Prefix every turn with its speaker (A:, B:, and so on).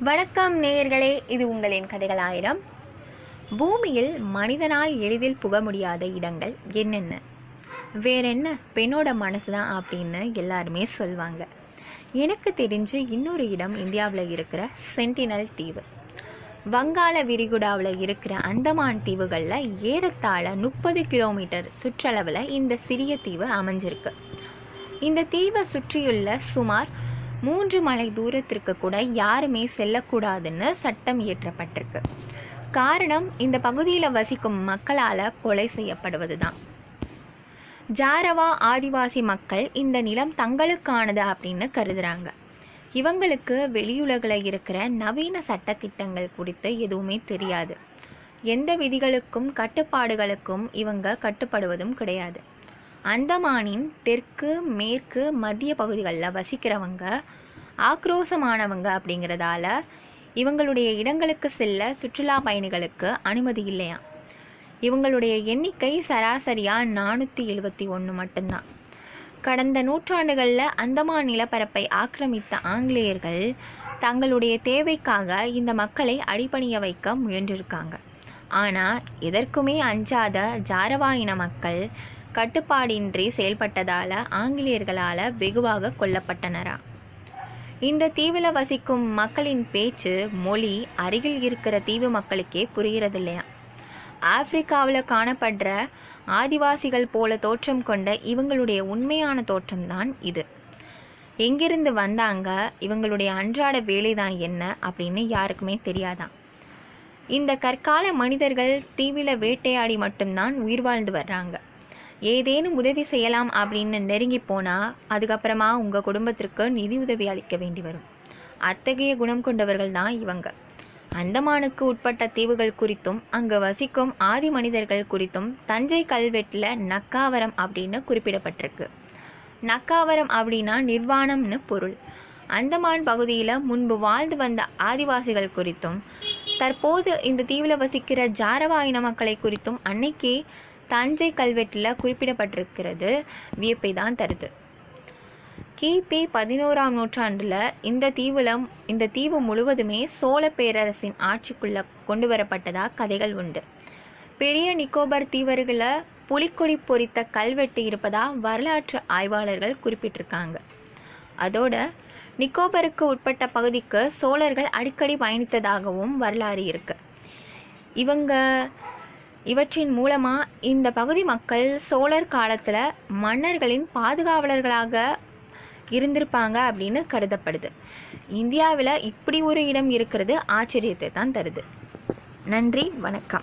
A: வணக்கம் நேயர்களே இது உங்களின் கதைகள் ஆயிரம் பூமியில் மனிதனால் எளிதில் புக முடியாத இடங்கள் என்னென்ன? வேறென்ன? பெண்ணோட மனசு தான் அப்படின்னு எல்லாருமே சொல்லுவாங்க எனக்கு தெரிஞ்சு இன்னொரு இடம் இந்தியாவில் இருக்கிற சென்டினல் தீவு. வங்காள விரிகுடாவில் இருக்கிற அந்தமான் தீவுகளில் ஏறத்தாழ முப்பது கிலோமீட்டர் சுற்றளவில் இந்த சிறிய தீவு அமைஞ்சிருக்கு. இந்த தீவை சுற்றியுள்ள சுமார் மூன்று மலை தூரத்திற்கு கூட யாருமே செல்லக்கூடாதுன்னு சட்டம் இயற்றப்பட்டிருக்கு. காரணம் இந்த பகுதியில் வசிக்கும் மக்களால் கொலை செய்யப்படுவது தான் ஜாரவா ஆதிவாசி மக்கள் இந்த நிலம் தங்களுக்கானது அப்படின்னு கருதுறாங்க. இவங்களுக்கு வெளியுலகில் இருக்கிற நவீன சட்டத்திட்டங்கள் குறித்து எதுவுமே தெரியாது. எந்த விதிகளுக்கும் கட்டுப்பாடுகளுக்கும் இவங்க கட்டுப்படுவதும் கிடையாது. அந்தமானின் தெற்கு மேற்கு மத்திய பகுதிகளில் வசிக்கிறவங்க ஆக்ரோசமானவங்க அப்படிங்கிறதால இவங்களுடைய இடங்களுக்கு செல்ல சுற்றுலா பயணிகளுக்கு அனுமதி இல்லையா? இவங்களுடைய எண்ணிக்கை சராசரியாக நானூற்றி எழுபத்தி ஒன்று மட்டும்தான். கடந்த நூற்றாண்டுகளில் அந்தமான் நிலப்பரப்பை ஆக்கிரமித்த ஆங்கிலேயர்கள் தங்களுடைய தேவைக்காக இந்த மக்களை அடிபணிய வைக்க முயன்றிருக்காங்க. ஆனால் எதற்குமே அஞ்சாத ஜாரவா இன மக்கள் கட்டுப்பாடின்றி செயல்பட்டதால ஆங்கிலேயர்களால் வெகுவாக கொல்லப்பட்டனரா. இந்த தீவில் வசிக்கும் மக்களின் பேச்சு மொழி அருகில் இருக்கிற தீவு மக்களுக்கே புரிகிறது இல்லையா ஆப்பிரிக்காவில் காணப்படுற ஆதிவாசிகள் போல தோற்றம் கொண்ட இவங்களுடைய உண்மையான தோற்றம்தான் இது. எங்கிருந்து வந்தாங்க இவங்களுடைய அன்றாட வேலைதான் என்ன அப்படின்னு யாருக்குமே தெரியாதான். இந்த கற்கால மனிதர்கள் தீவில வேட்டையாடி மட்டும்தான் உயிர் வாழ்ந்து வர்றாங்க. ஏதேனும் உதவி செய்யலாம் அப்படின்னு நெருங்கி போனால் அதுக்கப்புறமா உங்கள் குடும்பத்திற்கு நிதி உதவி அளிக்க வேண்டி வரும். அத்தகைய குணம் கொண்டவர்கள் தான் இவங்க. அந்தமானுக்கு உட்பட்ட தீவுகள் குறித்தும் அங்கு வசிக்கும் ஆதி மனிதர்கள் குறித்தும் தஞ்சை கல்வெட்டில் நக்காவரம் அப்படின்னு குறிப்பிடப்பட்டிருக்கு. நக்காவரம் அப்படின்னா நிர்வாணம்னு பொருள். அந்தமான் பகுதியில் முன்பு வாழ்ந்து வந்த ஆதிவாசிகள் குறித்தும் தற்போது இந்த தீவில் வசிக்கிற ஜாரவா இன மக்களை குறித்தும் அன்னைக்கே தஞ்சை கல்வெட்டில் குறிப்பிடப்பட்டிருக்கிறது. வியப்பை தான் தருது. கிபி பதினோராம் நூற்றாண்டில் இந்த தீவுல இந்த தீவு முழுவதுமே சோழ பேரரசின் ஆட்சிக்குள்ள கொண்டு வரப்பட்டதாக கதைகள் உண்டு. பெரிய நிக்கோபர் தீவர்களை புலிக்கொடி பொறித்த கல்வெட்டு இருப்பதா வரலாற்று ஆய்வாளர்கள் குறிப்பிட்டிருக்காங்க. அதோட நிக்கோபருக்கு உட்பட்ட பகுதிக்கு சோழர்கள் அடிக்கடி பயணித்ததாகவும் வரலாறு இருக்கு. இவங்க இவற்றின் மூலமாக இந்த பகுதி மக்கள் சோழர் காலத்தில் மன்னர்களின் பாதுகாவலர்களாக இருந்திருப்பாங்க அப்படின்னு கருதப்படுது. இந்தியாவில் இப்படி ஒரு இடம் இருக்கிறது ஆச்சரியத்தை தான் தருது. நன்றி வணக்கம்.